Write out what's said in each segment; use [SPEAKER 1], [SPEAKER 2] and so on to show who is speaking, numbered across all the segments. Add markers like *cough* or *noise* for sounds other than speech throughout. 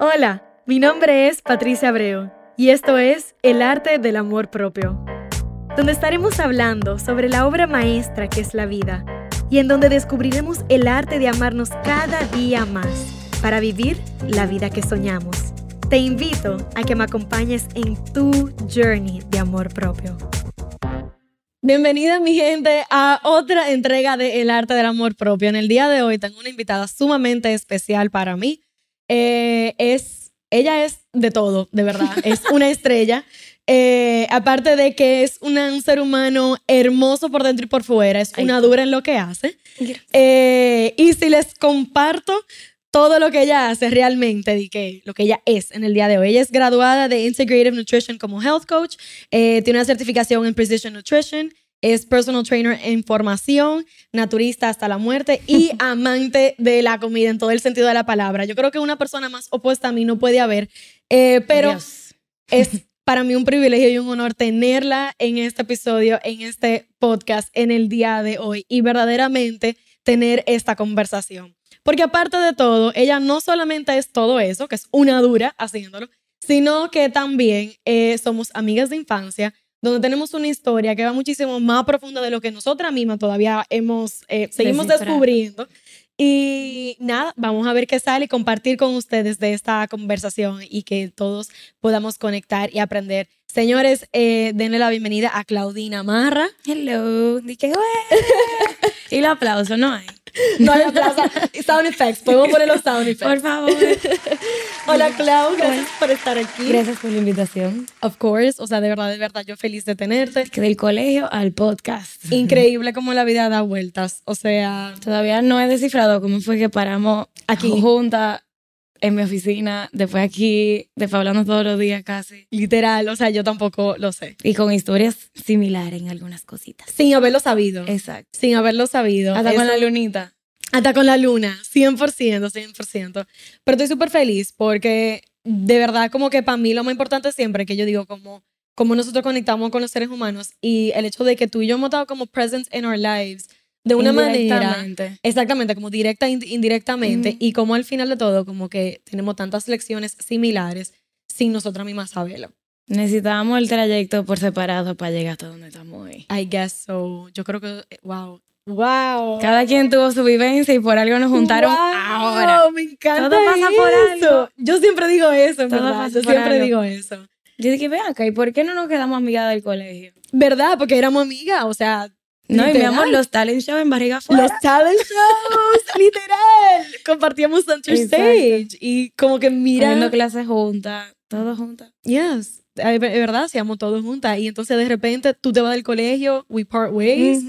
[SPEAKER 1] Hola, mi nombre es Patricia Abreu y esto es El arte del amor propio, donde estaremos hablando sobre la obra maestra que es la vida y en donde descubriremos el arte de amarnos cada día más para vivir la vida que soñamos. Te invito a que me acompañes en tu journey de amor propio. Bienvenida mi gente a otra entrega de El arte del amor propio. En el día de hoy tengo una invitada sumamente especial para mí. Eh, es, ella es de todo, de verdad. Es una *laughs* estrella. Eh, aparte de que es un ser humano hermoso por dentro y por fuera, es una dura en lo que hace. Eh, y si les comparto todo lo que ella hace realmente, de que lo que ella es en el día de hoy. Ella es graduada de Integrative Nutrition como Health Coach, tiene una certificación en Precision Nutrition, es personal trainer en formación, naturista hasta la muerte y *laughs* amante de la comida en todo el sentido de la palabra. Yo creo que una persona más opuesta a mí no puede haber, eh, pero es *laughs* para mí un privilegio y un honor tenerla en este episodio, en este podcast, en el día de hoy y verdaderamente tener esta conversación. Porque aparte de todo, ella no solamente es todo eso, que es una dura haciéndolo, sino que también eh, somos amigas de infancia, donde tenemos una historia que va muchísimo más profunda de lo que nosotras mismas todavía hemos, eh, seguimos descubriendo. Y nada, vamos a ver qué sale y compartir con ustedes de esta conversación y que todos podamos conectar y aprender. Señores, eh, denle la bienvenida a Claudina Marra.
[SPEAKER 2] Hello. Dije, *laughs* y el aplauso, no hay.
[SPEAKER 1] No hay aplauso. Sound effects. Podemos *laughs* poner los sound effects.
[SPEAKER 2] Por favor.
[SPEAKER 1] Hola, Clau. Gracias por estar aquí.
[SPEAKER 2] Gracias por la invitación.
[SPEAKER 1] Of course. O sea, de verdad, de verdad, yo feliz de tenerte.
[SPEAKER 2] Que del colegio al podcast.
[SPEAKER 1] Increíble cómo la vida da vueltas. O sea.
[SPEAKER 2] Todavía no he descifrado cómo fue que paramos aquí juntas en mi oficina, después aquí, después hablando todos los días casi.
[SPEAKER 1] Literal, o sea, yo tampoco lo sé.
[SPEAKER 2] Y con historias similares en algunas cositas.
[SPEAKER 1] Sin haberlo sabido.
[SPEAKER 2] Exacto.
[SPEAKER 1] Sin haberlo sabido.
[SPEAKER 2] Hasta con la lunita.
[SPEAKER 1] Hasta con la luna, 100%, 100%. Pero estoy súper feliz porque de verdad como que para mí lo más importante siempre que yo digo como, como nosotros conectamos con los seres humanos y el hecho de que tú y yo hemos estado como presence in our lives de una manera exactamente como directa e indirectamente y como al final de todo como que tenemos tantas lecciones similares sin nosotras mismas saberlo.
[SPEAKER 2] Necesitábamos el trayecto por separado para llegar hasta donde estamos hoy.
[SPEAKER 1] I guess so. Yo creo que wow, Wow.
[SPEAKER 2] Cada quien tuvo su vivencia y por algo nos juntaron wow, ahora.
[SPEAKER 1] Me encanta. Todo pasa por algo. Yo siempre digo eso, Todo Pasa Yo siempre digo eso.
[SPEAKER 2] Yo dije, ve acá, ¿y por qué no nos quedamos amigas del colegio?
[SPEAKER 1] ¿Verdad? Porque éramos amigas, o sea,
[SPEAKER 2] no, y mi amor, los talent shows en barriga fuera.
[SPEAKER 1] Los *laughs* talent shows, literal. Compartíamos center stage. Y como que mira.
[SPEAKER 2] Haciendo clases juntas, todos juntas.
[SPEAKER 1] Yes. Es verdad, hacíamos todos juntas. Y entonces de repente tú te vas del colegio, we part ways.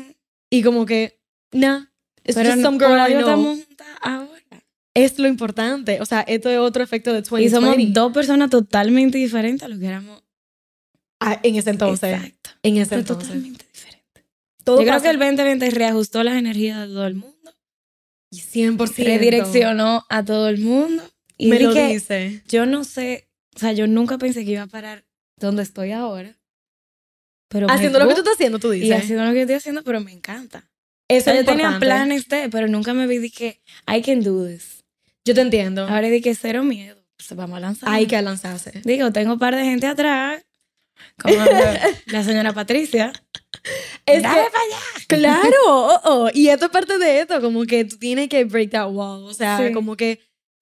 [SPEAKER 1] Y como que, nah, it's
[SPEAKER 2] Pero
[SPEAKER 1] just some girl I know.
[SPEAKER 2] estamos juntas ahora.
[SPEAKER 1] Es lo importante. O sea, esto es otro efecto de 2020.
[SPEAKER 2] Y somos dos personas totalmente diferentes a lo que éramos.
[SPEAKER 1] Ah, en ese entonces.
[SPEAKER 2] Exacto.
[SPEAKER 1] En ese entonces.
[SPEAKER 2] Totalmente yo creo que el 2020 reajustó las energías de todo el mundo.
[SPEAKER 1] Y 100%.
[SPEAKER 2] Redireccionó a todo el mundo. Y
[SPEAKER 1] Me lo dice.
[SPEAKER 2] Yo no sé, o sea, yo nunca pensé que iba a parar donde estoy ahora. Pero
[SPEAKER 1] haciendo lo que tú estás haciendo, tú dices.
[SPEAKER 2] Y haciendo lo que estoy haciendo, pero me encanta. Eso yo tenía planes de, pero nunca me vi de que I can do this.
[SPEAKER 1] Yo te entiendo.
[SPEAKER 2] Ahora di que cero miedo. Pues vamos a lanzar.
[SPEAKER 1] Hay que lanzarse.
[SPEAKER 2] Digo, tengo un par de gente atrás, como *laughs* la señora Patricia.
[SPEAKER 1] Es para allá. Claro, oh, oh. y esto es parte de esto, como que tú tienes que break that wall, o sea, como que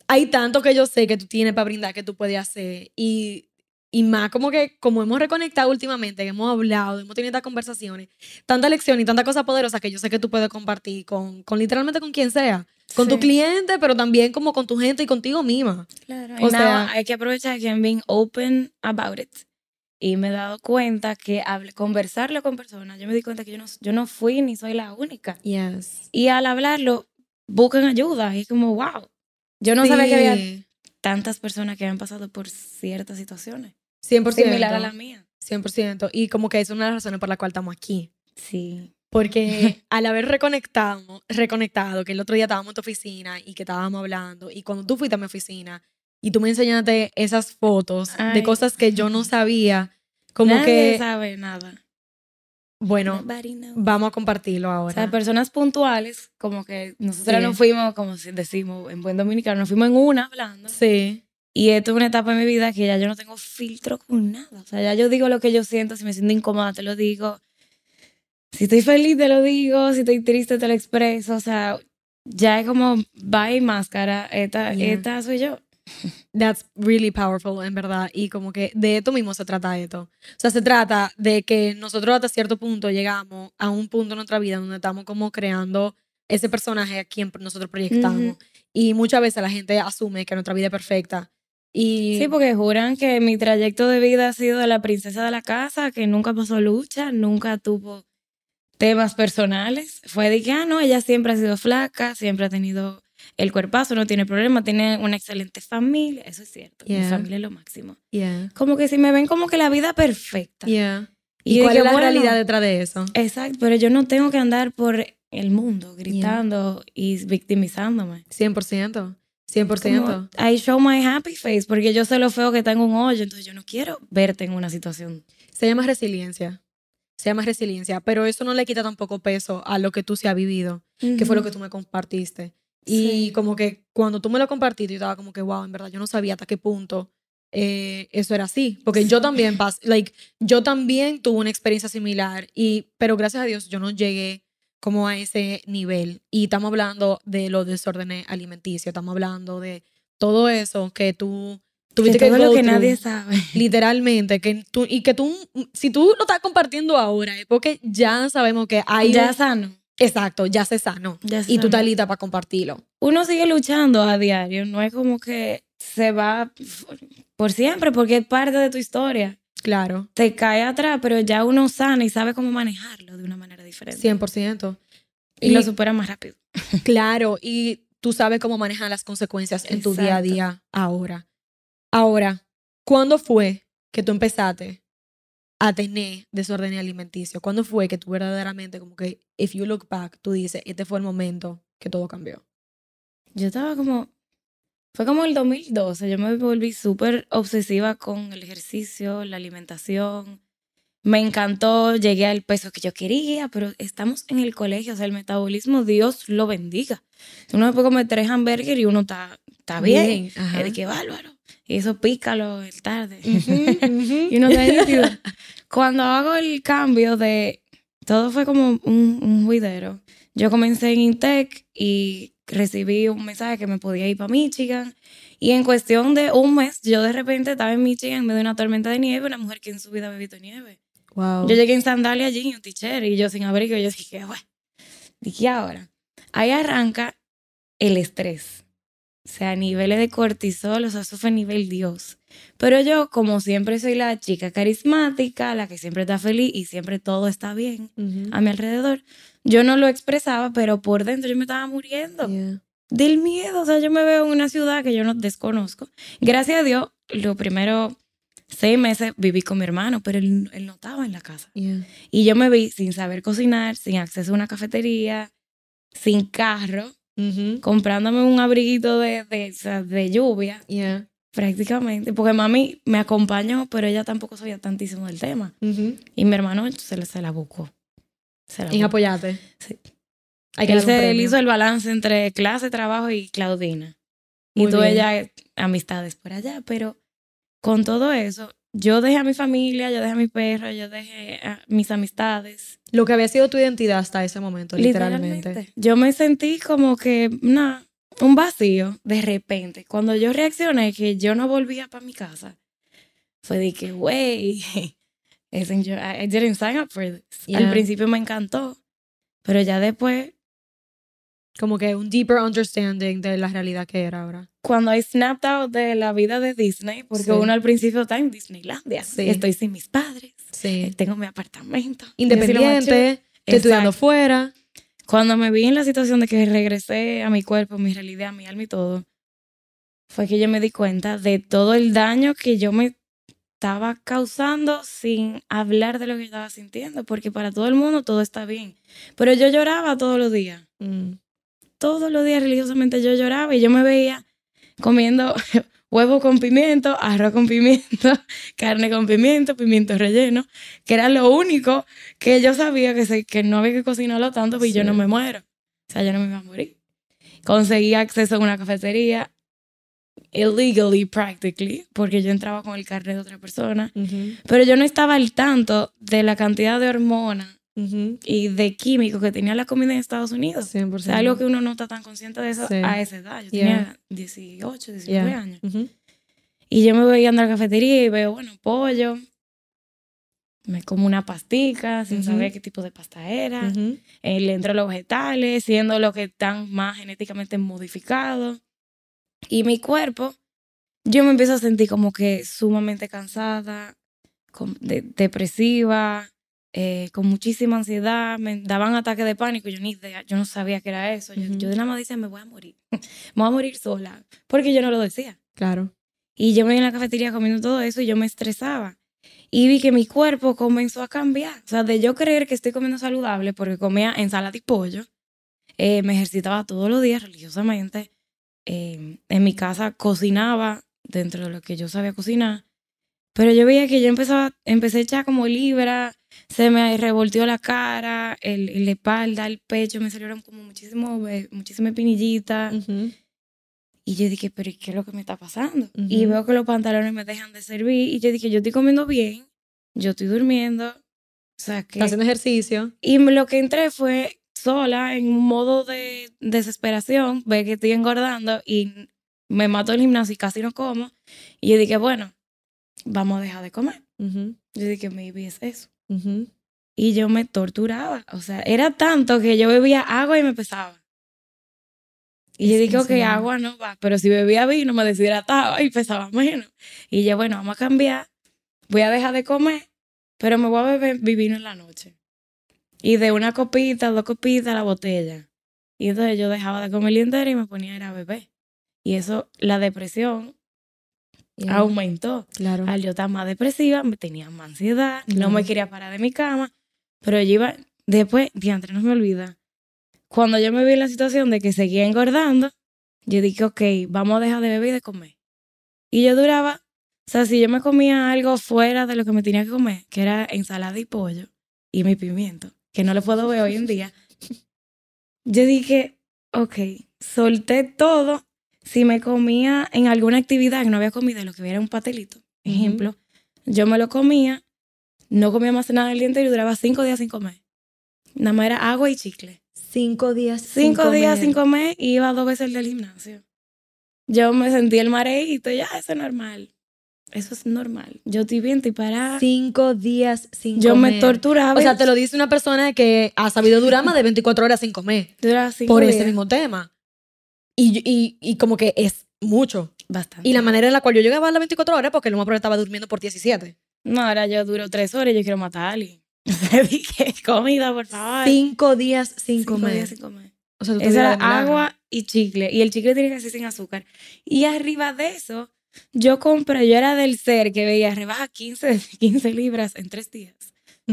[SPEAKER 1] hay tanto que yo sé que tú tienes para brindar que tú puedes hacer y, y más como que como hemos reconectado últimamente, que hemos hablado, hemos tenido estas conversaciones, tanta lección y tanta cosa poderosa que yo sé que tú puedes compartir con, con literalmente con quien sea, con tu cliente, pero también como con tu gente y contigo misma.
[SPEAKER 2] Claro, o sea, hay que aprovechar que I'm being open about it y me he dado cuenta que al conversarlo con personas, yo me di cuenta que yo no, yo no fui ni soy la única.
[SPEAKER 1] Yes.
[SPEAKER 2] Y al hablarlo, buscan ayuda y es como, wow. Yo no sabía que había tantas personas que habían pasado por ciertas situaciones.
[SPEAKER 1] 100%.
[SPEAKER 2] Similar a la mía.
[SPEAKER 1] 100%. Y como que es una de las razones por la cual estamos aquí.
[SPEAKER 2] Sí.
[SPEAKER 1] Porque *laughs* al haber reconectado, reconectado, que el otro día estábamos en tu oficina y que estábamos hablando, y cuando tú fuiste a mi oficina, y tú me enseñaste esas fotos de cosas que yo no sabía. Como
[SPEAKER 2] Nadie
[SPEAKER 1] que.
[SPEAKER 2] sabe nada.
[SPEAKER 1] Bueno, vamos a compartirlo ahora.
[SPEAKER 2] O sea, personas puntuales, como que nosotros nos fuimos, como decimos en buen dominicano, nos fuimos en una hablando.
[SPEAKER 1] Sí.
[SPEAKER 2] Y esto es una etapa en mi vida que ya yo no tengo filtro con nada. O sea, ya yo digo lo que yo siento, si me siento incómoda, te lo digo. Si estoy feliz, te lo digo. Si estoy triste, te lo expreso. O sea, ya es como, bye máscara, esta,
[SPEAKER 1] Yeah.
[SPEAKER 2] esta soy yo.
[SPEAKER 1] That's really powerful, en verdad. Y como que de esto mismo se trata esto. O sea, se trata de que nosotros hasta cierto punto llegamos a un punto en nuestra vida donde estamos como creando ese personaje a quien nosotros proyectamos.
[SPEAKER 2] Ujú.
[SPEAKER 1] Y muchas veces la gente asume que nuestra vida es perfecta. Y
[SPEAKER 2] Sí, porque juran que mi trayecto de vida ha sido de la princesa de la casa, que nunca pasó lucha, nunca tuvo temas personales. Fue de que, ah, no, ella siempre ha sido flaca, siempre ha tenido el cuerpazo, no tiene problema, tiene una excelente familia. Eso es cierto, mi
[SPEAKER 1] Yeah.
[SPEAKER 2] familia es lo máximo.
[SPEAKER 1] Yeah.
[SPEAKER 2] Como que si me ven como que la vida perfecta.
[SPEAKER 1] Yeah.
[SPEAKER 2] Y
[SPEAKER 1] ¿Y, cuál es la
[SPEAKER 2] bueno,
[SPEAKER 1] realidad detrás de eso?
[SPEAKER 2] Exacto, pero yo no tengo que andar por el mundo gritando y victimizándome.
[SPEAKER 1] 100%. 100%.
[SPEAKER 2] Como, I show my happy face porque yo sé lo feo que en un hoyo, entonces yo no quiero verte en una situación.
[SPEAKER 1] Se llama resiliencia. Se llama resiliencia. Pero eso no le quita tampoco peso a lo que tú se ha vivido, que fue lo que tú me compartiste. Y
[SPEAKER 2] Sí.
[SPEAKER 1] como que cuando tú me lo compartiste, yo estaba como que, wow, en verdad, yo no sabía hasta qué punto eh, eso era así. Porque yo también, like, yo también tuve una experiencia similar, y, pero gracias a Dios yo no llegué como a ese nivel. Y estamos hablando de los desórdenes alimenticios, estamos hablando de todo eso que tú tuviste
[SPEAKER 2] que
[SPEAKER 1] que,
[SPEAKER 2] todo lo que
[SPEAKER 1] through.
[SPEAKER 2] nadie sabe. *laughs*
[SPEAKER 1] Literalmente, que tú, y que tú, si tú lo estás compartiendo ahora, es porque ya sabemos que hay.
[SPEAKER 2] ya
[SPEAKER 1] un-
[SPEAKER 2] sano.
[SPEAKER 1] Exacto, ya se.
[SPEAKER 2] Ya se
[SPEAKER 1] Y tú
[SPEAKER 2] sanó.
[SPEAKER 1] estás lista para compartirlo.
[SPEAKER 2] Uno sigue luchando a diario, no es como que se va por siempre porque es parte de tu historia.
[SPEAKER 1] Claro,
[SPEAKER 2] Te cae atrás, pero ya uno sana y sabe cómo manejarlo de una manera diferente.
[SPEAKER 1] 100%.
[SPEAKER 2] Y lo supera más rápido. *laughs*
[SPEAKER 1] Claro, y tú sabes cómo manejar las consecuencias en tu día a día ahora. Ahora, ¿cuándo fue que tú empezaste a tener desorden alimenticio? ¿Cuándo fue que tú verdaderamente, como que, if you look back, tú dices, este fue el momento que todo cambió?
[SPEAKER 2] Yo estaba como. Fue como el 2012. Yo me volví súper obsesiva con el ejercicio, la alimentación. Me encantó, llegué al peso que yo quería, pero estamos en el colegio, o sea, el metabolismo, Dios lo bendiga. Uno puede comer tres hamburguesas y uno está, está bien.
[SPEAKER 1] ajá.
[SPEAKER 2] Es de que bárbaro. Y eso pícalo el tarde.
[SPEAKER 1] Ujú, *laughs* ujú.
[SPEAKER 2] y uno está. Cuando hago el cambio de. Todo fue como un, un juidero. Yo comencé en Intec y recibí un mensaje que me podía ir para Michigan. Y en cuestión de un mes, yo de repente estaba en Michigan en medio de una tormenta de nieve, una mujer que en su vida había visto nieve.
[SPEAKER 1] Wow.
[SPEAKER 2] Yo llegué en sandalia allí, un t-shirt, y yo sin abrigo. Y yo dije, bueno, dije ahora. Ahí arranca el estrés. O sea, niveles de cortisol, o sea, eso fue nivel Dios. Pero yo, como siempre soy la chica carismática, la que siempre está feliz y siempre todo está bien a mi alrededor, yo no lo expresaba, pero por dentro yo me estaba muriendo
[SPEAKER 1] Yeah.
[SPEAKER 2] del miedo. O sea, yo me veo en una ciudad que yo no desconozco. Gracias a Dios, los primeros seis meses viví con mi hermano, pero él, él no estaba en la casa.
[SPEAKER 1] Yeah.
[SPEAKER 2] Y yo me vi sin saber cocinar, sin acceso a una cafetería, sin carro, Comprándome un abriguito de, de, de lluvia,
[SPEAKER 1] Yeah.
[SPEAKER 2] prácticamente. Porque mami me acompañó, pero ella tampoco sabía tantísimo del tema. Y mi hermano se, la- se la buscó. Se la
[SPEAKER 1] En
[SPEAKER 2] buscó.
[SPEAKER 1] apoyarte.
[SPEAKER 2] Sí.
[SPEAKER 1] Hay que
[SPEAKER 2] él, se, hizo el balance entre clase, trabajo y Claudina.
[SPEAKER 1] Muy
[SPEAKER 2] y tuve
[SPEAKER 1] bien.
[SPEAKER 2] ya amistades por allá, pero con todo eso, yo dejé a mi familia, yo dejé a mi perro, yo dejé a mis amistades.
[SPEAKER 1] Lo que había sido tu identidad hasta ese momento, literalmente.
[SPEAKER 2] Yo me sentí como que, nada, un vacío de repente. Cuando yo reaccioné que yo no volvía para mi casa, fue de que, *laughs* your- I I didn't sign up for this.
[SPEAKER 1] Yeah.
[SPEAKER 2] Al principio me encantó, pero ya después,
[SPEAKER 1] Como que un deeper understanding de la realidad que era ahora.
[SPEAKER 2] cuando I snapped out de la vida de Disney, porque
[SPEAKER 1] Sí.
[SPEAKER 2] uno al principio está en Disneylandia,
[SPEAKER 1] Sí.
[SPEAKER 2] estoy sin mis padres,
[SPEAKER 1] Sí.
[SPEAKER 2] tengo mi apartamento.
[SPEAKER 1] Independiente, estoy estudiando fuera.
[SPEAKER 2] Cuando me vi en la situación de que regresé a mi cuerpo, mi realidad, mi alma y todo, fue que yo me di cuenta de todo el daño que yo me estaba causando sin hablar de lo que estaba sintiendo, porque para todo el mundo todo está bien. Pero yo lloraba todos los días,
[SPEAKER 1] Mm.
[SPEAKER 2] Todos los días religiosamente yo lloraba y yo me veía comiendo *laughs* huevo con pimiento, arroz con pimiento, *laughs* carne con pimiento, pimiento relleno, que era lo único que yo sabía que, se, que no había que cocinarlo tanto porque yo
[SPEAKER 1] Sí.
[SPEAKER 2] no me muero. O sea, yo no me iba a morir. Conseguí acceso a una cafetería illegally practically, porque yo entraba con el carnet de otra persona, pero yo no estaba al tanto de la cantidad de hormonas y de químicos que tenía la comida en Estados Unidos. 100%. algo que uno no está tan consciente de eso a esa edad. Yo tenía 18, 19 años. Y yo me voy a andar a la cafetería y veo, bueno, pollo. Me como una pastica sin saber qué tipo de pasta era. Eh, le entro los vegetales, siendo los que están más genéticamente modificados. Y mi cuerpo, yo me empiezo a sentir como que sumamente cansada, depresiva, eh, con muchísima ansiedad, me daban ataques de pánico, yo ni idea, yo no sabía que era eso. yo, de nada más decía, me voy a morir, *laughs* me voy a morir sola, porque yo no lo decía.
[SPEAKER 1] Claro.
[SPEAKER 2] Y yo me iba en la cafetería comiendo todo eso y yo me estresaba. Y vi que mi cuerpo comenzó a cambiar. O sea, de yo creer que estoy comiendo saludable porque comía ensalada y pollo, eh, me ejercitaba todos los días religiosamente. Eh, en mi casa cocinaba dentro de lo que yo sabía cocinar. Pero yo veía que yo empezaba, empecé a echar como libra, se me revolteó la cara, el, la espalda, el pecho, me salieron como muchísimo, eh, muchísima espinillita. Y yo dije, pero ¿qué es lo que me está pasando? Y veo que los pantalones me dejan de servir. Y yo dije, yo estoy comiendo bien, yo estoy durmiendo. O sea, que...
[SPEAKER 1] haciendo ejercicio.
[SPEAKER 2] Y lo que entré fue sola, en un modo de desesperación, ve que estoy engordando y me mato el gimnasio y casi no como. Y yo dije, bueno, vamos a dejar de comer. Yo dije, maybe es eso. Y yo me torturaba. O sea, era tanto que yo bebía agua y me pesaba. Y yo dije, ok, agua no va, pero si bebía vino me deshidrataba y pesaba menos. Y yo, bueno, vamos a cambiar, voy a dejar de comer, pero me voy a beber vino en la noche. Y de una copita, dos copitas, la botella. Y entonces yo dejaba de comer entero y me ponía a ir a beber. Y eso, la depresión aumentó.
[SPEAKER 1] Claro.
[SPEAKER 2] Al yo estar más depresiva, me tenía más ansiedad, no me quería parar de mi cama, pero yo iba, después, diantre, no me olvida, cuando yo me vi en la situación de que seguía engordando, yo dije, ok, vamos a dejar de beber y de comer. Y yo duraba, o sea, si yo me comía algo fuera de lo que me tenía que comer, que era ensalada y pollo y mi pimiento, que no lo puedo ver hoy en día, *laughs* yo dije, ok, solté todo. Si me comía en alguna actividad que no había comido, lo que era un patelito, ejemplo, yo me lo comía, no comía más nada el día entero y duraba cinco días sin comer. Nada más era agua y chicle.
[SPEAKER 1] Cinco días
[SPEAKER 2] Cinco días sin comer y iba dos veces al gimnasio. Yo me sentí el mareito, ya, eso es normal. Eso es normal. Yo estoy bien, estoy parada.
[SPEAKER 1] Cinco días sin
[SPEAKER 2] Yo
[SPEAKER 1] comer.
[SPEAKER 2] me torturaba.
[SPEAKER 1] O sea, te lo dice una persona que ha sabido durar más de 24 horas sin comer.
[SPEAKER 2] Dura cinco
[SPEAKER 1] Por
[SPEAKER 2] días.
[SPEAKER 1] ese mismo tema. Y, y, y como que es mucho.
[SPEAKER 2] Bastante.
[SPEAKER 1] Y la manera en la cual yo llegaba a las 24 horas porque el más estaba durmiendo por 17.
[SPEAKER 2] No, ahora yo duro tres horas y yo quiero matar a alguien. *laughs* dije, comida, por favor.
[SPEAKER 1] Cinco días sin
[SPEAKER 2] Cinco
[SPEAKER 1] comer.
[SPEAKER 2] días sin comer.
[SPEAKER 1] O sea, tú
[SPEAKER 2] Esa era agua y chicle. Y el chicle tiene que ser sin azúcar. Y arriba de eso, yo compré, yo era del ser que veía rebaja 15, 15 libras en tres días.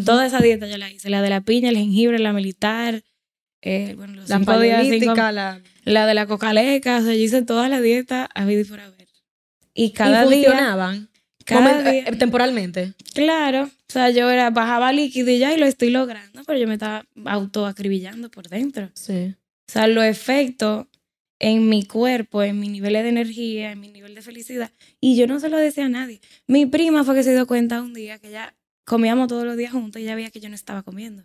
[SPEAKER 2] Toda esa dieta yo la hice. La de la piña, el jengibre, la militar, eh, bueno, los
[SPEAKER 1] La
[SPEAKER 2] cinco días comer.
[SPEAKER 1] la...
[SPEAKER 2] la de la cocaleca. O sea, yo hice toda la dieta a vida y por haber. Y cada
[SPEAKER 1] y
[SPEAKER 2] día,
[SPEAKER 1] funcionaban.
[SPEAKER 2] cada día-
[SPEAKER 1] eh, temporalmente.
[SPEAKER 2] claro. O sea, yo era, bajaba líquido y ya, y lo estoy logrando, pero yo me estaba autoacribillando por dentro.
[SPEAKER 1] Sí.
[SPEAKER 2] O sea, los efectos en mi cuerpo, en mi nivel de energía, en mi nivel de felicidad. Y yo no se lo decía a nadie. Mi prima fue que se dio cuenta un día que ya comíamos todos los días juntos y ya veía que yo no estaba comiendo.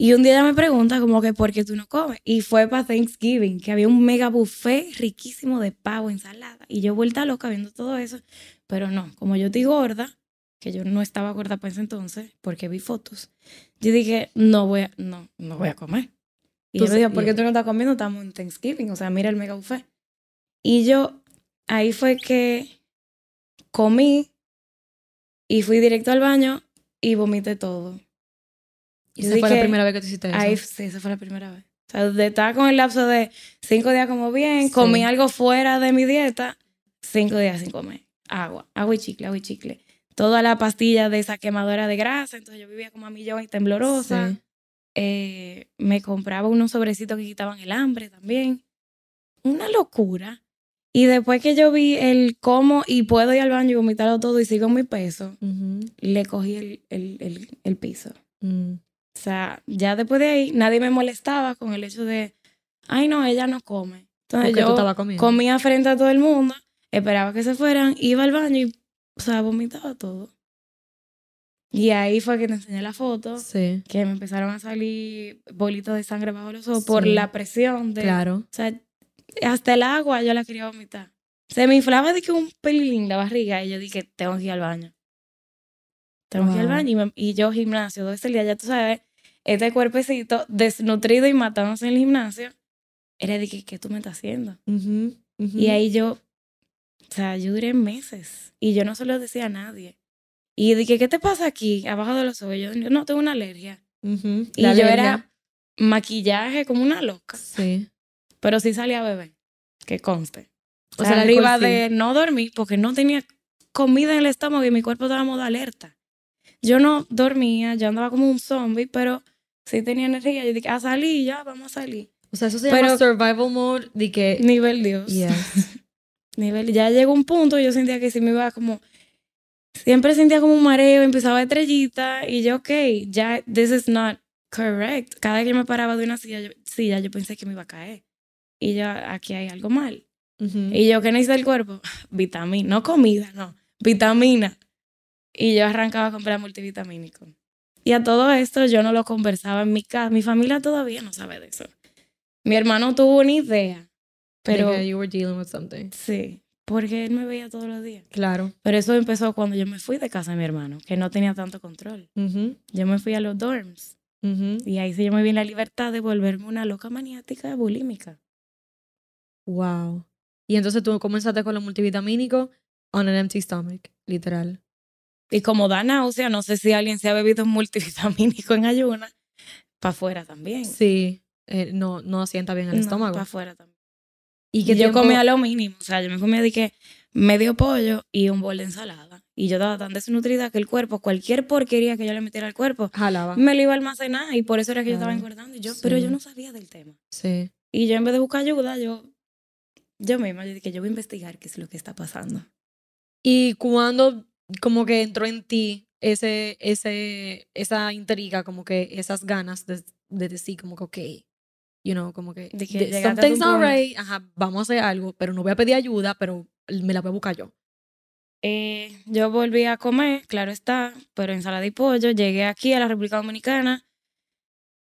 [SPEAKER 2] Y un día ella me pregunta como que ¿por qué tú no comes? Y fue para Thanksgiving, que había un mega buffet riquísimo de pavo, ensalada. Y yo vuelta loca viendo todo eso. Pero no, como yo estoy gorda, que yo no estaba gorda para ese entonces, porque vi fotos, yo dije, no voy a, no, no voy a comer. Y ella me dijo, ¿por qué tú no estás comiendo? Estamos en Thanksgiving, o sea, mira el mega buffet. Y yo, ahí fue que comí y fui directo al baño y vomité todo.
[SPEAKER 1] Y esa fue la primera vez que tú hiciste eso.
[SPEAKER 2] Ahí, sí, esa fue la primera vez. O sea, de- estaba con el lapso de cinco días como bien, comí algo fuera de mi dieta, cinco días sin comer. Agua, agua y chicle, agua y chicle. Toda la pastilla de esa quemadora de grasa, entonces yo vivía como a millón y temblorosa.
[SPEAKER 1] Sí.
[SPEAKER 2] Eh, me compraba unos sobrecitos que quitaban el hambre también. Una locura. Y después que yo vi el cómo y puedo ir al baño y vomitarlo todo y sigo en mi peso, le cogí el, el, el, el piso.
[SPEAKER 1] Mm.
[SPEAKER 2] O sea, ya después de ahí nadie me molestaba con el hecho de, ay no, ella no come. Entonces
[SPEAKER 1] Porque
[SPEAKER 2] yo comía frente a todo el mundo esperaba que se fueran, iba al baño y, o sea, vomitaba todo. Y ahí fue que te enseñé la foto,
[SPEAKER 1] Sí.
[SPEAKER 2] que me empezaron a salir bolitos de sangre bajo los ojos por la presión de...
[SPEAKER 1] Claro.
[SPEAKER 2] O sea, hasta el agua yo la quería vomitar. Se me inflaba de que un pelín la barriga y yo dije, tengo que ir al baño. Tengo que ir al baño. Y, me- y yo gimnasio, todo ese día, ya tú sabes, este cuerpecito desnutrido y matándose en el gimnasio. Era de que, ¿qué tú me estás haciendo? Y ahí yo, o sea, yo duré meses y yo no se lo decía a nadie. Y dije, ¿qué te pasa aquí, abajo de los ojos? Yo, no tengo una alergia. Y yo
[SPEAKER 1] alergia.
[SPEAKER 2] era maquillaje como una loca.
[SPEAKER 1] Sí.
[SPEAKER 2] Pero sí salía a beber, que conste.
[SPEAKER 1] O
[SPEAKER 2] O
[SPEAKER 1] sea, alcohol
[SPEAKER 2] arriba
[SPEAKER 1] sí.
[SPEAKER 2] de no dormir porque no tenía comida en el estómago y mi cuerpo estaba en modo alerta. Yo no dormía, yo andaba como un zombie, pero sí tenía energía. Yo dije, a salir ya, vamos a salir.
[SPEAKER 1] O sea, eso se
[SPEAKER 2] Pero-
[SPEAKER 1] llama survival mode de que...
[SPEAKER 2] Nivel Dios.
[SPEAKER 1] Yes. *laughs*
[SPEAKER 2] Nivel, ya llegó un punto, yo sentía que sí me iba como, siempre sentía como un mareo, empezaba estrellita y yo, ok, ya, this is not correct. Cada vez que yo me paraba de una silla, yo, silla, yo pensé que me iba a caer. Y yo, aquí hay algo mal. Y yo, ¿qué necesita el cuerpo? *laughs* Vitamina, no comida, no, vitamina. Y yo arrancaba a comprar multivitamínico. Y a todo esto yo no lo conversaba en mi casa. Mi familia todavía no sabe de eso. Mi hermano tuvo una idea, pero
[SPEAKER 1] you were dealing with something.
[SPEAKER 2] sí, porque él me veía todos los días.
[SPEAKER 1] Claro.
[SPEAKER 2] Pero eso empezó cuando yo me fui de casa de mi hermano, que no tenía tanto control. Yo me fui a los dorms y ahí sí yo me vi en la libertad de volverme una loca maniática bulímica.
[SPEAKER 1] Wow. Y entonces tú comenzaste con lo multivitamínico on an empty stomach, literal.
[SPEAKER 2] Y como da náusea, no sé si alguien se ha bebido un multivitamínico en ayuna, para afuera también.
[SPEAKER 1] Sí. Eh, no, no sienta bien el estómago.
[SPEAKER 2] Para afuera también.
[SPEAKER 1] ¿Y qué
[SPEAKER 2] yo
[SPEAKER 1] tiempo-
[SPEAKER 2] comía lo mínimo, o sea, yo me comía de que medio pollo y un bol de ensalada. Y yo estaba tan desnutrida que el cuerpo, cualquier porquería que yo le metiera al cuerpo,
[SPEAKER 1] Jalaba.
[SPEAKER 2] me lo iba a almacenar y por eso era que yo estaba engordando. Y yo,
[SPEAKER 1] Sí.
[SPEAKER 2] Pero yo no sabía del tema.
[SPEAKER 1] Sí.
[SPEAKER 2] Y yo en vez de buscar ayuda, yo, yo misma, yo dije, yo voy a investigar qué es lo que está pasando.
[SPEAKER 1] ¿Y cuando como que entró en ti ese, ese, esa intriga, como que esas ganas de, de decir como que, ok, you know, como que,
[SPEAKER 2] De
[SPEAKER 1] de- something's not right, ajá, vamos a hacer algo, pero no voy a pedir ayuda, pero me la voy a buscar yo.
[SPEAKER 2] Eh, yo volví a comer, claro está, pero ensalada y pollo. Llegué aquí a la República Dominicana,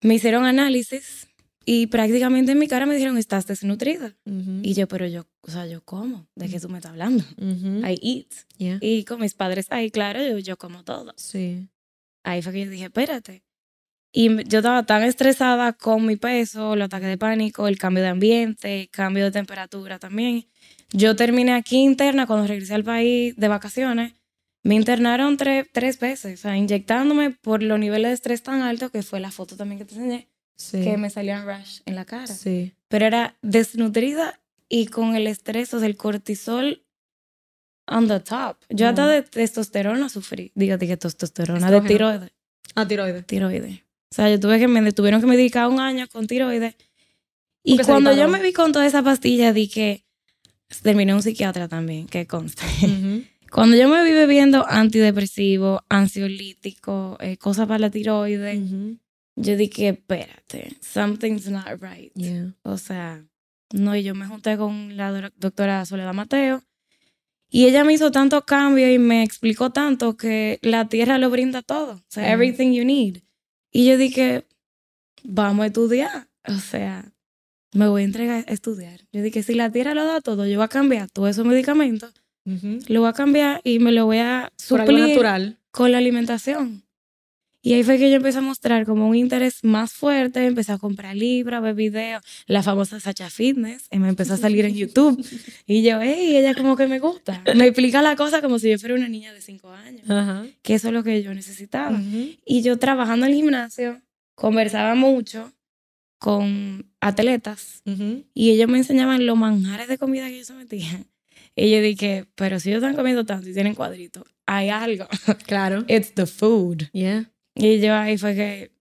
[SPEAKER 2] me hicieron análisis y prácticamente en mi cara me dijeron, estás desnutrida. Y yo, pero yo, o sea, yo como, ¿de qué tú me estás hablando? I eat.
[SPEAKER 1] Yeah.
[SPEAKER 2] Y con mis padres ahí, claro, yo, yo como todo.
[SPEAKER 1] Sí.
[SPEAKER 2] Ahí fue que yo dije, espérate. Y yo estaba tan estresada con mi peso, los ataques de pánico, el cambio de ambiente, cambio de temperatura también. Yo terminé aquí interna cuando regresé al país de vacaciones. Me internaron tre- tres veces, o sea, inyectándome por los niveles de estrés tan altos, que fue la foto también que te enseñé,
[SPEAKER 1] Sí.
[SPEAKER 2] que me salían rash en la cara.
[SPEAKER 1] Sí.
[SPEAKER 2] Pero era desnutrida y con el estrés, o sea, el cortisol on the top. Yo hasta de testosterona sufrí. Digo, dije testosterona, de tiroides
[SPEAKER 1] Ah, tiroides.
[SPEAKER 2] tiroides. O sea, yo tuve que me tuvieron que medicar un año con tiroides. Y
[SPEAKER 1] Porque
[SPEAKER 2] cuando yo me vi con toda esa pastilla, dije, terminé un psiquiatra también, que conste. Cuando yo me vi bebiendo antidepresivo, ansiolítico, eh, cosas para la tiroides,
[SPEAKER 1] Ujú.
[SPEAKER 2] Yo dije, espérate, something's not right.
[SPEAKER 1] Yeah.
[SPEAKER 2] O sea, no, y yo me junté con la doc- doctora Soledad Mateo. Y ella me hizo tanto cambio y me explicó tanto que la tierra lo brinda todo. O sea, everything you need. Y yo dije, vamos a estudiar. O sea, me voy a entregar a estudiar. Yo dije, si la tierra lo da todo, yo voy a cambiar todos esos medicamentos, lo voy a cambiar y me lo voy a
[SPEAKER 1] Por algo
[SPEAKER 2] suplir
[SPEAKER 1] natural.
[SPEAKER 2] con la alimentación. Y ahí fue que yo empecé a mostrar como un interés más fuerte, empecé a comprar libros, ver videos, la famosa Sacha Fitness, y me empezó a salir en YouTube. Y yo, hey, ella como que me gusta. Me explica la cosa como si yo fuera una niña de 5 años, que eso es lo que yo necesitaba.
[SPEAKER 1] Ujú.
[SPEAKER 2] Y yo trabajando en el gimnasio, conversaba mucho con atletas
[SPEAKER 1] Ujú.
[SPEAKER 2] y ellos me enseñaban los manjares de comida que ellos se metían. Y yo dije, pero si ellos están comiendo tanto y tienen cuadritos, hay algo.
[SPEAKER 1] Claro.
[SPEAKER 2] It's the food.
[SPEAKER 1] Yeah.
[SPEAKER 2] Y yo ahí fue que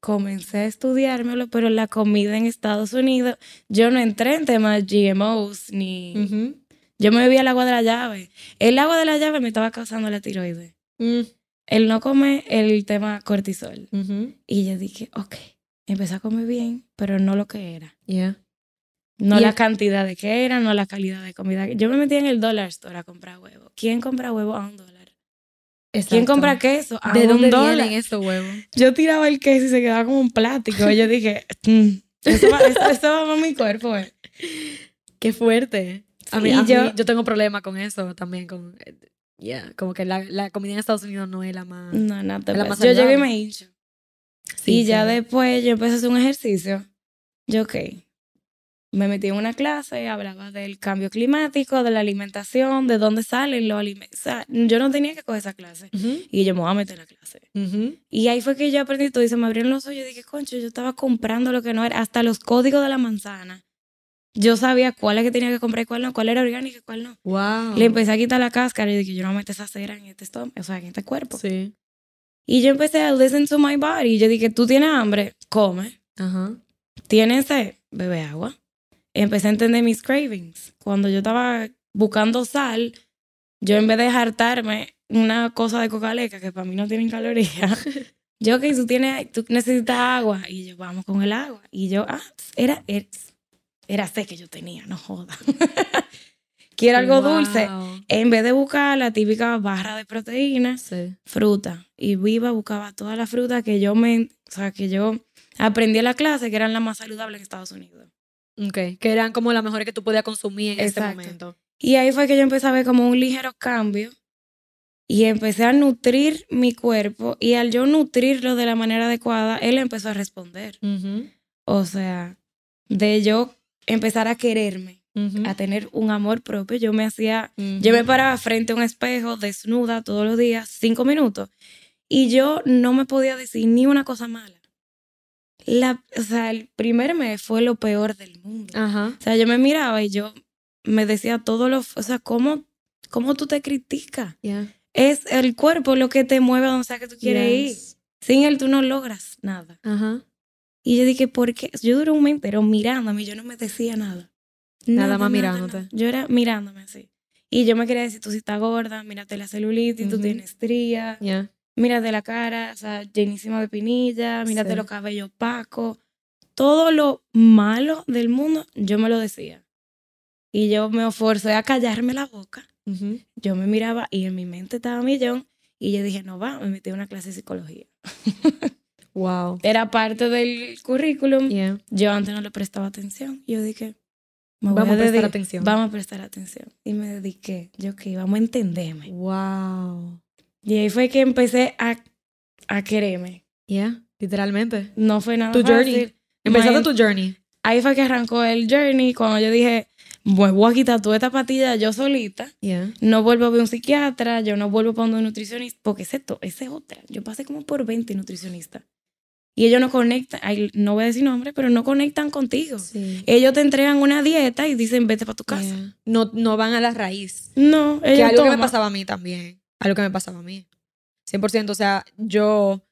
[SPEAKER 2] comencé a estudiármelo, pero la comida en Estados Unidos, yo no entré en temas GMOs ni... Yo me bebía el agua de la llave. El agua de la llave me estaba causando la tiroides.
[SPEAKER 1] Mm.
[SPEAKER 2] El no comer el tema cortisol. Y yo dije, ok, empecé a comer bien, pero no lo que era.
[SPEAKER 1] Yeah.
[SPEAKER 2] No
[SPEAKER 1] Y
[SPEAKER 2] la cantidad de que era, no la calidad de comida. Yo me metía en el dollar store a comprar huevo. ¿Quién compra huevo a un dólar? ¿Quién compra queso a
[SPEAKER 1] ¿De dónde
[SPEAKER 2] dólar?
[SPEAKER 1] vienen esos huevos?
[SPEAKER 2] Yo tiraba el queso y se quedaba como un plástico. Y yo dije, "Mm, eso va, eso va para mi cuerpo. eh". *laughs*
[SPEAKER 1] Qué fuerte. A mí,
[SPEAKER 2] Sí,
[SPEAKER 1] a mí-
[SPEAKER 2] yo-
[SPEAKER 1] yo, tengo problema con eso también. Con, yeah, como que la, la comida en Estados Unidos no es la más.
[SPEAKER 2] No, no te
[SPEAKER 1] la más
[SPEAKER 2] Yo llegué y me hincho.
[SPEAKER 1] Sí,
[SPEAKER 2] y ya
[SPEAKER 1] sí.
[SPEAKER 2] después yo empecé a hacer un ejercicio. Yo, ok. Me metí en una clase, hablaba del cambio climático, de la alimentación, de dónde salen los alimentos. O sea, yo no tenía que coger esa clase. Y yo me voy a meter en la clase. Y ahí fue que yo aprendí todo y se me abrieron los ojos. Yo dije, concho, yo estaba comprando lo que no era. Hasta los códigos de la manzana. Yo sabía cuál es que tenía que comprar y cuál no, cuál era orgánico y cuál no.
[SPEAKER 1] Wow.
[SPEAKER 2] Le empecé a quitar la cáscara y dije, yo no meto esa cera en este estómago, o sea, en este cuerpo.
[SPEAKER 1] Sí.
[SPEAKER 2] Y yo empecé a listen to my body. Y yo dije, tú tienes hambre, come.
[SPEAKER 1] Ajá.
[SPEAKER 2] Tienes sed, bebe agua. Empecé a entender mis cravings. Cuando yo estaba buscando sal, yo en vez de hartarme una cosa de coca leca que para mí no tienen calorías, *laughs* yo que tú tienes, tú necesitas agua. Y yo, vamos con el agua. Y yo, ah, era, era, era sed que yo tenía, no joda. *laughs* Quiero algo dulce. En vez de buscar la típica barra de proteínas,
[SPEAKER 1] Sí.
[SPEAKER 2] fruta. Y viva buscaba todas las frutas que yo me, o sea, que yo aprendí en la clase que eran las más saludables en Estados Unidos.
[SPEAKER 1] Ok. Que eran como las mejores que tú podías consumir en este
[SPEAKER 2] Exacto.
[SPEAKER 1] momento.
[SPEAKER 2] Y ahí fue que yo empecé a ver como un ligero cambio y empecé a nutrir mi cuerpo y al yo nutrirlo de la manera adecuada, él empezó a responder. O sea, de yo empezar a quererme, a tener un amor propio, yo me hacía. Yo me paraba frente a un espejo desnuda todos los días, cinco minutos, y yo no me podía decir ni una cosa mala. La, o sea, el primer mes fue lo peor del mundo.
[SPEAKER 1] Ajá.
[SPEAKER 2] O sea, yo me miraba y yo me decía todo lo, o sea, ¿cómo, cómo tú te criticas?
[SPEAKER 1] Yeah.
[SPEAKER 2] Es el cuerpo lo que te mueve a donde sea que tú quieres ir. Sin él tú no logras nada.
[SPEAKER 1] Ajá.
[SPEAKER 2] Y yo dije, ¿por qué? Yo duré un mes entero mirándome y yo no me decía nada.
[SPEAKER 1] Nada más mirándote.
[SPEAKER 2] nada. Yo era mirándome así. Y yo me quería decir, tú sí estás gorda, mírate la celulitis, tú
[SPEAKER 1] Ujú.
[SPEAKER 2] tienes estrías,
[SPEAKER 1] Yeah.
[SPEAKER 2] Mírate la cara, o sea, llenísima de pinilla, mírate
[SPEAKER 1] Sí.
[SPEAKER 2] los cabellos opacos. Todo lo malo del mundo, yo me lo decía. Y yo me forcé a callarme la boca. Yo me miraba y en mi mente estaba millón. Y yo dije, no va, me metí a una clase de psicología. *laughs*
[SPEAKER 1] Wow.
[SPEAKER 2] Era parte del currículum.
[SPEAKER 1] Yeah.
[SPEAKER 2] Yo antes no le prestaba atención. Yo dije, me
[SPEAKER 1] Vamos a prestar
[SPEAKER 2] dedicar-
[SPEAKER 1] atención.
[SPEAKER 2] Vamos a prestar atención. Y me dediqué. Yo, ok, vamos a entenderme.
[SPEAKER 1] Wow.
[SPEAKER 2] Y ahí fue que empecé a, a quererme.
[SPEAKER 1] Yeah. Literalmente.
[SPEAKER 2] No fue nada
[SPEAKER 1] Tu
[SPEAKER 2] fácil.
[SPEAKER 1] journey. Empezaste tu journey.
[SPEAKER 2] Ahí fue que arrancó el journey cuando yo dije, "Bueno, voy a quitar toda esta patilla yo solita.
[SPEAKER 1] Yeah.
[SPEAKER 2] No vuelvo a ver un psiquiatra, yo no vuelvo para un nutricionista, porque ese, to- ese es otra. Yo pasé como por 20 nutricionistas. Y ellos no conectan, no voy a decir nombre, pero no conectan contigo.
[SPEAKER 1] Sí.
[SPEAKER 2] Ellos te entregan una dieta y dicen, vete para tu casa.
[SPEAKER 1] Yeah. No, no van a la raíz.
[SPEAKER 2] No,
[SPEAKER 1] Que
[SPEAKER 2] ellos
[SPEAKER 1] algo que me pasaba a mí también. Algo que me pasaba a mí. 100%. O sea, yo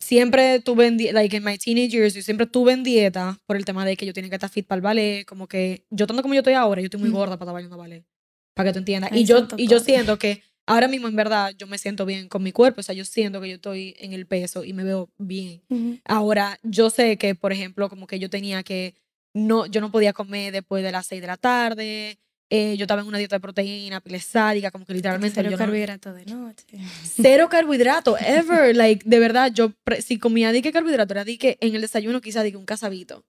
[SPEAKER 1] siempre tuve en dieta, like in my teenage years, yo siempre tuve en dieta por el tema de que yo tenía que estar fit para el ballet. Como que yo tanto como yo estoy ahora, yo estoy muy gorda para estar bailando ballet. Para que tú entiendas.
[SPEAKER 2] Ay,
[SPEAKER 1] y yo, y yo siento que ahora mismo, en verdad, yo me siento bien con mi cuerpo. O sea, yo siento que yo estoy en el peso y me veo bien. Ahora, yo sé que, por ejemplo, como que yo tenía que, no, yo no podía comer después de las 6 de la tarde, eh, yo estaba en una dieta de proteína, pile sádica, como que literalmente
[SPEAKER 2] Cero
[SPEAKER 1] yo no-
[SPEAKER 2] carbohidratos de noche.
[SPEAKER 1] cero carbohidrato, ever, like, de verdad, yo, si comía dique carbohidrato, era dique en el desayuno quizá dique un casabito.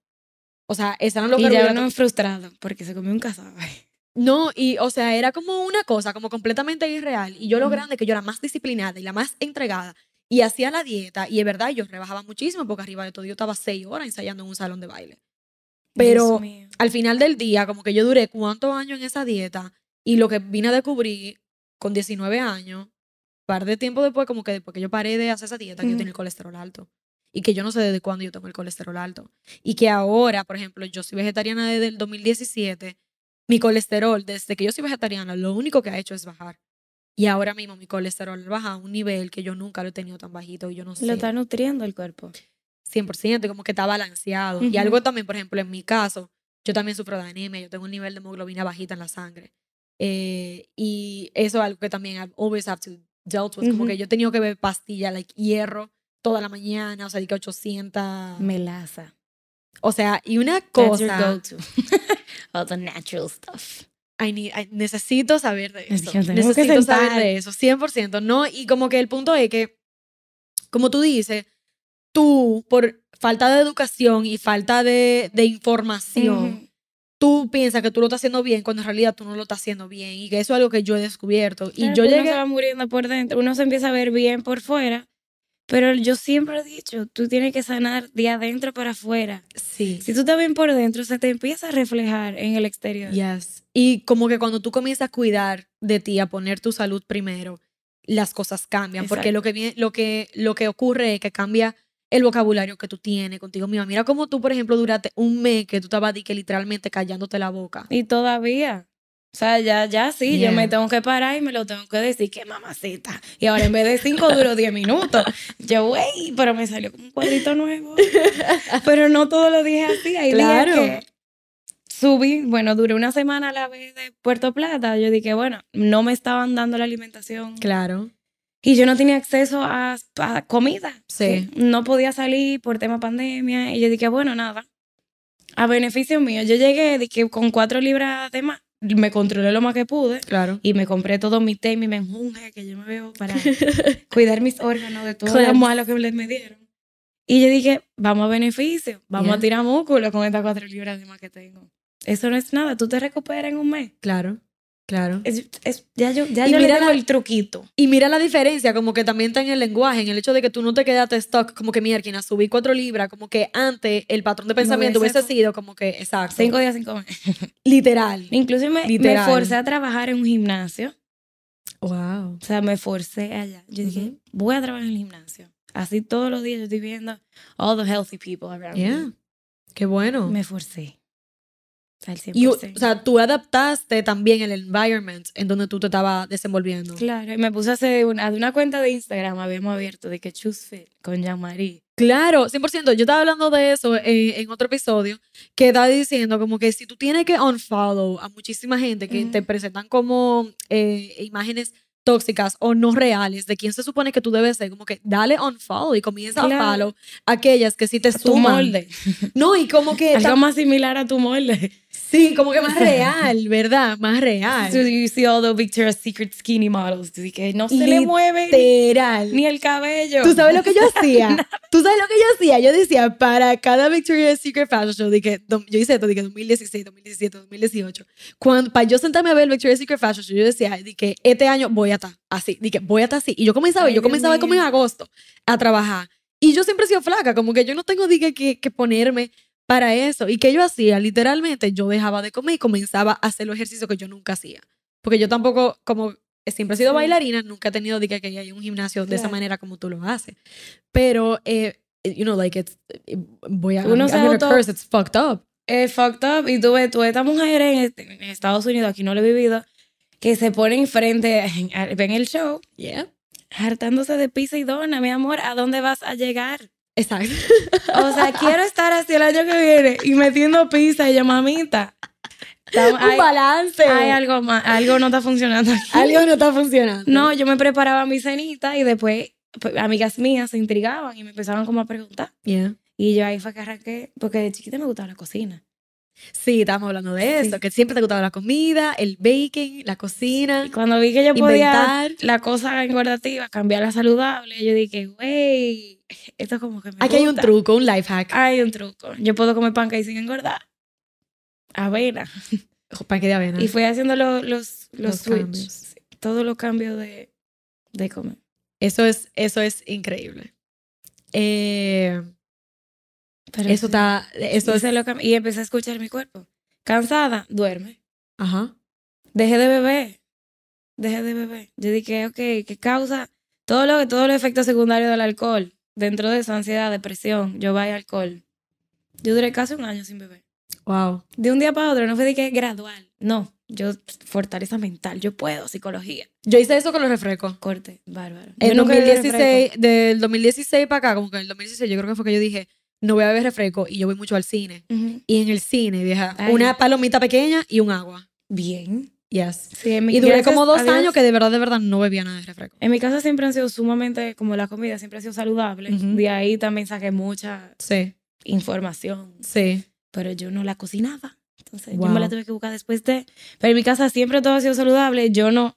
[SPEAKER 1] O sea, esos eran los
[SPEAKER 2] Y ya
[SPEAKER 1] carbohidratos.
[SPEAKER 2] uno frustrado porque se comió un cazabe.
[SPEAKER 1] No, y o sea, era como una cosa como completamente irreal. Y yo lo
[SPEAKER 2] Ujú.
[SPEAKER 1] grande que yo era más disciplinada y la más entregada. Y hacía la dieta. Y es verdad, yo rebajaba muchísimo porque arriba de todo yo estaba seis horas ensayando en un salón de baile. Pero al final del día, como que yo duré cuántos años en esa dieta. Y lo que vine a descubrir con 19 años, par de tiempo después, como que después que yo paré de hacer esa dieta, que yo tenía el colesterol alto. Y que yo no sé desde cuándo yo tengo el colesterol alto. Y que ahora, por ejemplo, yo soy vegetariana desde el 2017. Mi colesterol, desde que yo soy vegetariana, lo único que ha hecho es bajar. Y ahora mismo mi colesterol baja a un nivel que yo nunca lo he tenido tan bajito y yo no sé.
[SPEAKER 2] Lo está nutriendo el cuerpo.
[SPEAKER 1] 100%, y como que está balanceado. Y
[SPEAKER 2] Ujú.
[SPEAKER 1] algo también, por ejemplo, en mi caso, yo también sufro de anemia, yo tengo un nivel de hemoglobina bajita en la sangre. Eh, y eso es algo que también I always have to dealt with. Como
[SPEAKER 2] Ujú.
[SPEAKER 1] que yo he tenido que beber pastilla, like hierro, toda la mañana, o sea, que 800.
[SPEAKER 2] Melaza.
[SPEAKER 1] O sea, y una
[SPEAKER 2] That's your
[SPEAKER 1] cosa,
[SPEAKER 2] go-to. *laughs* All the natural stuff.
[SPEAKER 1] I need- I- necesito saber de
[SPEAKER 2] Es
[SPEAKER 1] eso. Necesito saber de eso, 100%, ¿no? Y como que el punto es que, como tú dices, tú, por falta de educación y falta de, de información, tú piensas que tú lo estás haciendo bien cuando en realidad tú no lo estás haciendo bien. Y que eso es algo que yo he descubierto. Y yo
[SPEAKER 2] uno
[SPEAKER 1] llegué...
[SPEAKER 2] se va muriendo por dentro. Uno se empieza a ver bien por fuera. Pero yo siempre he dicho, tú tienes que sanar de adentro para afuera.
[SPEAKER 1] Sí.
[SPEAKER 2] Si tú estás bien por dentro, se te empieza a reflejar en el exterior.
[SPEAKER 1] Yes. Y como que cuando tú comienzas a cuidar de ti, a poner tu salud primero, las cosas cambian. Porque lo que, lo, que, lo que ocurre es que cambia el vocabulario que tú tienes contigo misma. Mira cómo tú, por ejemplo, durante un mes que tú estabas que literalmente callándote la boca.
[SPEAKER 2] Y todavía. O sea, ya, ya sí,
[SPEAKER 1] Yeah.
[SPEAKER 2] yo me tengo que parar y me lo tengo que decir que mamacita. Y ahora en vez de cinco duró diez minutos. Yo, güey, pero me salió como un cuadrito nuevo. *laughs* pero no todos los días así. Hay
[SPEAKER 1] Claro.
[SPEAKER 2] días que subí, bueno, duré una semana a la vez de Puerto Plata. Yo dije, bueno, no me estaban dando la alimentación.
[SPEAKER 1] Claro.
[SPEAKER 2] Y yo no tenía acceso a, a comida.
[SPEAKER 1] Sí.
[SPEAKER 2] No podía salir por tema pandemia. Y yo dije, bueno, nada. A beneficio mío, yo llegué dije, con cuatro libras de más. Me controlé lo más que pude.
[SPEAKER 1] Claro.
[SPEAKER 2] Y me compré todo mi té y mi menjunje que yo me veo para *laughs* cuidar mis órganos de todo lo malo que me dieron. Y yo dije, vamos a beneficio, vamos
[SPEAKER 1] Yeah.
[SPEAKER 2] a tirar músculo con estas cuatro libras de más que tengo. Eso no es nada, tú te recuperas en un mes.
[SPEAKER 1] Claro. Claro.
[SPEAKER 2] Es, es- ya yo, ya
[SPEAKER 1] Y
[SPEAKER 2] yo le
[SPEAKER 1] mira la-
[SPEAKER 2] el truquito.
[SPEAKER 1] Y mira la diferencia, como que también está en el lenguaje, en el hecho de que tú no te quedaste stuck, como que mierda, subí cuatro libras, como que antes el patrón de pensamiento
[SPEAKER 2] hubiese
[SPEAKER 1] sido como que, exacto,
[SPEAKER 2] Cinco días sin comer. *laughs*
[SPEAKER 1] literal.
[SPEAKER 2] Incluso me, me forcé a trabajar en un gimnasio.
[SPEAKER 1] Wow.
[SPEAKER 2] O sea, me forcé allá. Yo dije, voy a trabajar en el gimnasio. Así todos los días yo estoy viendo all the healthy people around
[SPEAKER 1] Yeah.
[SPEAKER 2] me.
[SPEAKER 1] Qué bueno.
[SPEAKER 2] Me forcé. Al 100%.
[SPEAKER 1] Y, o sea, tú adaptaste también el environment en donde tú te estabas desenvolviendo.
[SPEAKER 2] Claro, y me puse a hacer una, de una cuenta de Instagram, habíamos abierto de que Choose Fit con Jean-Marie.
[SPEAKER 1] Claro, 100%. Yo estaba hablando de eso en otro episodio, que estaba diciendo como que si tú tienes que unfollow a muchísima gente que te presentan como eh, imágenes tóxicas o no reales de quién se supone que tú debes ser, como que dale unfollow y comienza
[SPEAKER 2] Claro.
[SPEAKER 1] a follow aquellas que sí te
[SPEAKER 2] Tu
[SPEAKER 1] suman.
[SPEAKER 2] molde.
[SPEAKER 1] No, y como que...
[SPEAKER 2] Algo más similar a tu molde.
[SPEAKER 1] sí, como que más real, ¿verdad? Más real.
[SPEAKER 2] So you see all the Victoria's Secret skinny models. Así que no se le mueve ni,
[SPEAKER 1] Literal.
[SPEAKER 2] ni el cabello.
[SPEAKER 1] ¿Tú sabes lo que yo *laughs* hacía? ¿Tú sabes lo que yo hacía? Yo decía, para cada Victoria's Secret Fashion Show, dije, yo hice esto, dije 2016, 2017, 2018. Cuando, para yo sentarme a ver el Victoria's Secret Fashion Show, yo decía, dije, este año voy a estar así, dije, voy a estar así. Y yo comenzaba,
[SPEAKER 2] Ay,
[SPEAKER 1] yo comenzaba como en agosto a trabajar. Y yo siempre he sido flaca, como que yo no tengo, dije, que, que ponerme para eso. ¿Y que yo hacía? Literalmente, yo dejaba de comer y comenzaba a hacer los ejercicios que yo nunca hacía. Porque yo tampoco, como siempre he sido
[SPEAKER 2] Sí.
[SPEAKER 1] bailarina, nunca he tenido dije, que a un gimnasio de esa
[SPEAKER 2] Claro.
[SPEAKER 1] manera como tú lo haces. Pero, eh, you know, like, it's, eh, voy a,
[SPEAKER 2] Uno
[SPEAKER 1] I'm
[SPEAKER 2] se auto-
[SPEAKER 1] curse, it's fucked up.
[SPEAKER 2] Es fucked up. Y tú ves, tú ves estas mujeres en, en Estados Unidos, aquí no lo he vivido, que se ponen frente, *laughs* ven el show,
[SPEAKER 1] Yeah.
[SPEAKER 2] hartándose de pizza y dona, mi amor, ¿a dónde vas a llegar?
[SPEAKER 1] Exacto.
[SPEAKER 2] O sea, *laughs* quiero estar así el año que viene y metiendo pizza y yo, mamita.
[SPEAKER 1] un
[SPEAKER 2] hay,
[SPEAKER 1] balance.
[SPEAKER 2] hay algo más, algo no está funcionando aquí.
[SPEAKER 1] Algo no está funcionando.
[SPEAKER 2] No, yo me preparaba mi cenita y después pues, amigas mías se intrigaban y me empezaban como a preguntar.
[SPEAKER 1] Yeah.
[SPEAKER 2] Y yo ahí fue que arranqué, porque de chiquita me gustaba la cocina.
[SPEAKER 1] Sí, estábamos hablando de eso,
[SPEAKER 2] Sí.
[SPEAKER 1] que siempre te gustaba la comida, el baking, la cocina,
[SPEAKER 2] Y cuando vi que yo podía
[SPEAKER 1] inventar.
[SPEAKER 2] la cosa engordativa, cambiarla saludable, yo dije, güey, esto como que me
[SPEAKER 1] Aquí hay un
[SPEAKER 2] gusta.
[SPEAKER 1] truco, un life hack.
[SPEAKER 2] Hay un truco. Yo puedo comer pancake sin engordar. Avena.
[SPEAKER 1] Panque de avena.
[SPEAKER 2] Y fui haciendo lo- los, los,
[SPEAKER 1] Los
[SPEAKER 2] switch.
[SPEAKER 1] cambios.
[SPEAKER 2] Todos los cambios de, de comer.
[SPEAKER 1] Eso es, eso es increíble. Eh,
[SPEAKER 2] Pero
[SPEAKER 1] eso
[SPEAKER 2] sí,
[SPEAKER 1] está, eso es,
[SPEAKER 2] lo y empecé a escuchar mi cuerpo. Cansada, duerme.
[SPEAKER 1] ajá.
[SPEAKER 2] Dejé de beber. Dejé de beber. Yo dije, ok, ¿qué causa? Todo lo, todos los efectos secundarios del alcohol. Dentro de eso, ansiedad, depresión, yo vaya alcohol. Yo duré casi un año sin beber.
[SPEAKER 1] Wow.
[SPEAKER 2] De un día para otro, no fue de que gradual. No, yo, fortaleza mental, yo puedo, psicología.
[SPEAKER 1] Yo hice eso con los refrescos.
[SPEAKER 2] Corte, bárbaro.
[SPEAKER 1] En
[SPEAKER 2] Yo nunca bebí
[SPEAKER 1] 2016, del 2016 para acá, como que en el 2016 yo creo que fue que yo dije, no voy a beber refresco y yo voy mucho al cine. Y en el cine, vieja,
[SPEAKER 2] Ay.
[SPEAKER 1] una palomita pequeña y un agua.
[SPEAKER 2] Bien.
[SPEAKER 1] Yes.
[SPEAKER 2] Sí, en mi,
[SPEAKER 1] Y duré
[SPEAKER 2] gracias
[SPEAKER 1] como dos años que de verdad, de verdad no bebía nada de refresco.
[SPEAKER 2] En mi casa siempre han sido sumamente, como la comida, siempre ha sido saludable. De ahí también saqué mucha,
[SPEAKER 1] Sí.
[SPEAKER 2] información,
[SPEAKER 1] Sí.
[SPEAKER 2] pero yo no la cocinaba. Entonces yo me la tuve que buscar después de... Pero en mi casa siempre todo ha sido saludable. Yo no...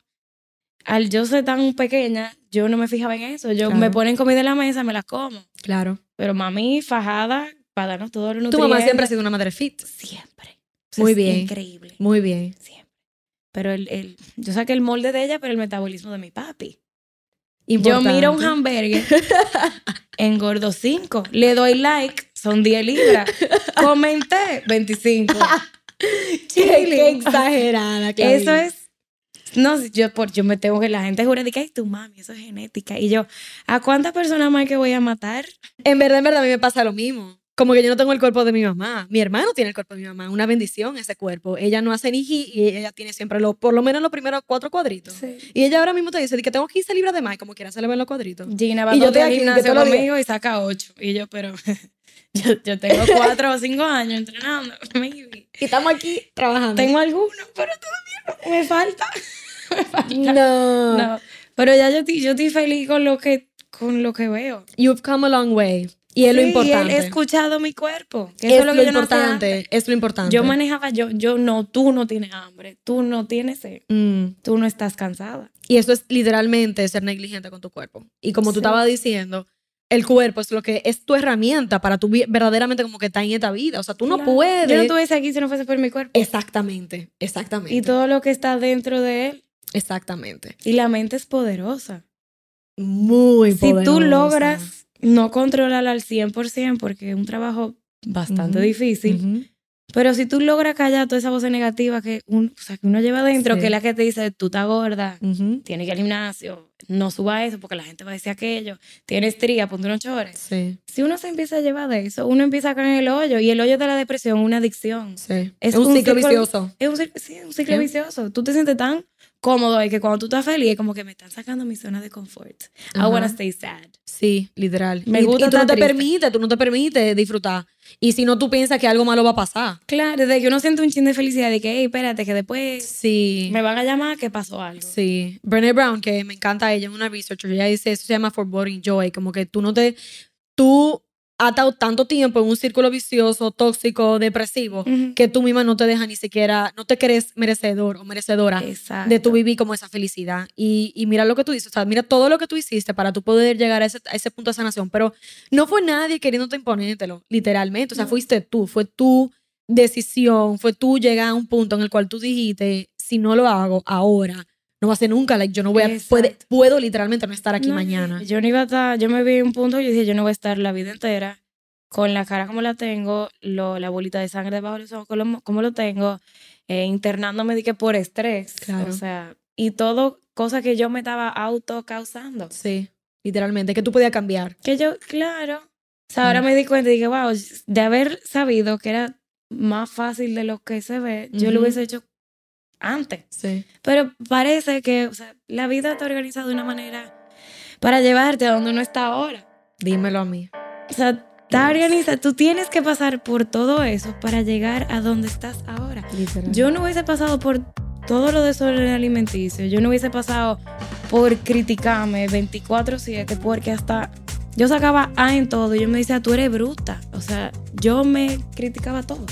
[SPEAKER 2] Al yo ser tan pequeña, yo no me fijaba en eso. Yo
[SPEAKER 1] Claro.
[SPEAKER 2] me ponen comida en la mesa, me la como.
[SPEAKER 1] Claro.
[SPEAKER 2] Pero mami, fajada, para darnos todo lo
[SPEAKER 1] Tu
[SPEAKER 2] nutrientes.
[SPEAKER 1] mamá siempre ha sido una madre fit.
[SPEAKER 2] Siempre.
[SPEAKER 1] Muy bien.
[SPEAKER 2] Increíble.
[SPEAKER 1] Muy bien.
[SPEAKER 2] Siempre. Pero el, el, yo saqué el molde de ella, pero el metabolismo de mi papi. Yo
[SPEAKER 1] Importante.
[SPEAKER 2] miro un hamburger, *laughs* engordo 5, le doy like, son 10 libras. Comenté 25. *laughs*
[SPEAKER 1] Qué,
[SPEAKER 2] Chilling.
[SPEAKER 1] qué exagerada. Claudia.
[SPEAKER 2] Eso es. No, yo, por, yo me tengo que la gente jura de que ay, tu mami, eso es genética. Y yo, ¿a cuántas personas más que voy a matar?
[SPEAKER 1] En verdad, en verdad, a mí me pasa lo mismo. Como que yo no tengo el cuerpo de mi mamá. Mi hermano tiene el cuerpo de mi mamá. Una bendición ese cuerpo. Ella no hace ni y ella tiene siempre lo, por lo menos los primeros cuatro cuadritos. Y ella ahora mismo te dice que tengo 15 libras de más, y como quiera se le ven los cuadritos.
[SPEAKER 2] Gina va
[SPEAKER 1] Y yo
[SPEAKER 2] al
[SPEAKER 1] que
[SPEAKER 2] gimnasio conmigo y saca 8. Y yo, pero *laughs* yo, yo tengo 4 o 5 años entrenando. *laughs* maybe.
[SPEAKER 1] Y estamos aquí trabajando.
[SPEAKER 2] Tengo algunos, pero todavía no- me falta. *laughs* me falta.
[SPEAKER 1] No.
[SPEAKER 2] No, pero ya yo, estoy- yo estoy feliz con lo que, con lo que veo.
[SPEAKER 1] You've come a long way. Y es lo
[SPEAKER 2] Sí,
[SPEAKER 1] importante.
[SPEAKER 2] He escuchado mi cuerpo. que
[SPEAKER 1] es,
[SPEAKER 2] eso es
[SPEAKER 1] lo,
[SPEAKER 2] lo que yo no
[SPEAKER 1] importante.
[SPEAKER 2] antes.
[SPEAKER 1] es lo importante.
[SPEAKER 2] Yo manejaba, yo, yo no, tú no tienes hambre, tú no tienes sed,
[SPEAKER 1] Mm.
[SPEAKER 2] tú no estás cansada.
[SPEAKER 1] Y eso es literalmente ser negligente con tu cuerpo. Y como tú
[SPEAKER 2] Sí.
[SPEAKER 1] estabas diciendo, el cuerpo es lo que es tu herramienta para tu verdaderamente como que estar en esta vida. O sea, tú no
[SPEAKER 2] Claro.
[SPEAKER 1] puedes.
[SPEAKER 2] Yo no estuviese aquí si no fuese por mi cuerpo.
[SPEAKER 1] Exactamente, exactamente.
[SPEAKER 2] Y todo lo que está dentro de él.
[SPEAKER 1] Exactamente.
[SPEAKER 2] Y la mente es poderosa.
[SPEAKER 1] Muy
[SPEAKER 2] Si tú
[SPEAKER 1] poderosa.
[SPEAKER 2] logras no controlarla al 100%, porque es un trabajo bastante difícil. Pero si tú logras callar toda esa voz negativa que, un- o sea, que uno lleva dentro,
[SPEAKER 1] Sí.
[SPEAKER 2] que es la que te dice, tú estás gorda,
[SPEAKER 1] Ujú.
[SPEAKER 2] tienes que ir al gimnasio, no suba eso porque la gente va a decir aquello, tienes estría, ponte unos chores.
[SPEAKER 1] Sí,
[SPEAKER 2] Si uno se empieza a llevar de eso, uno empieza a caer en el hoyo y el hoyo de la depresión, una adicción.
[SPEAKER 1] sí.
[SPEAKER 2] Es
[SPEAKER 1] un,
[SPEAKER 2] un
[SPEAKER 1] ciclo
[SPEAKER 2] ciclo-
[SPEAKER 1] vicioso.
[SPEAKER 2] Es un, sí, ciclo vicioso. Tú te sientes tan cómodo y que cuando tú estás feliz es como que me están sacando mi zona de confort. I
[SPEAKER 1] Ajá.
[SPEAKER 2] wanna stay sad.
[SPEAKER 1] Sí, literal.
[SPEAKER 2] Me
[SPEAKER 1] y,
[SPEAKER 2] gusta
[SPEAKER 1] y tú no te
[SPEAKER 2] triste.
[SPEAKER 1] permites, tú no te permites disfrutar. Y si no, tú piensas que algo malo va a pasar.
[SPEAKER 2] Claro, desde que uno siente un chin de felicidad de que, hey, espérate, que después
[SPEAKER 1] Sí.
[SPEAKER 2] me van a llamar que pasó algo.
[SPEAKER 1] Sí. Brené Brown, que me encanta ella, es una researcher, ella dice, eso se llama foreboding joy, como que tú no te, tú has estado tanto tiempo en un círculo vicioso, tóxico, depresivo, que tú misma no te dejas ni siquiera, no te crees merecedor o merecedora
[SPEAKER 2] Exacto.
[SPEAKER 1] de tu vivir como esa felicidad. Y, y mira lo que tú dices, o sea, mira todo lo que tú hiciste para tú poder llegar a ese, a ese punto de sanación, pero no fue nadie queriéndote imponértelo, literalmente, o sea,
[SPEAKER 2] No.
[SPEAKER 1] fuiste tú, fue tu decisión, fue tú llegar a un punto en el cual tú dijiste, si no lo hago ahora, no va a ser nunca, like, yo no voy a, puede- puedo literalmente no estar aquí
[SPEAKER 2] No,
[SPEAKER 1] mañana.
[SPEAKER 2] Yo no iba a estar, yo me vi en un punto y yo dije, yo no voy a estar la vida entera con la cara como la tengo, lo, la bolita de sangre debajo de los ojos como, como lo tengo, eh, internándome de que por estrés.
[SPEAKER 1] Claro.
[SPEAKER 2] O sea, y todo, cosa que yo me estaba auto causando.
[SPEAKER 1] Sí, literalmente, que tú podías cambiar.
[SPEAKER 2] Que yo, claro. O sea, ahora
[SPEAKER 1] Mm.
[SPEAKER 2] me di cuenta y dije, wow, de haber sabido que era más fácil de lo que se ve, yo lo hubiese hecho antes.
[SPEAKER 1] Sí.
[SPEAKER 2] Pero parece que, o sea, la vida está organizada de una manera para llevarte a donde uno está ahora.
[SPEAKER 1] Dímelo a mí.
[SPEAKER 2] O sea, está organizada. Tú tienes que pasar por todo eso para llegar a donde estás ahora.
[SPEAKER 1] Literal.
[SPEAKER 2] Yo no hubiese pasado por todo lo desorden alimenticio. Yo no hubiese pasado por criticarme 24/7 porque hasta yo sacaba A en todo y yo me decía, tú eres bruta. O sea, yo me criticaba todo.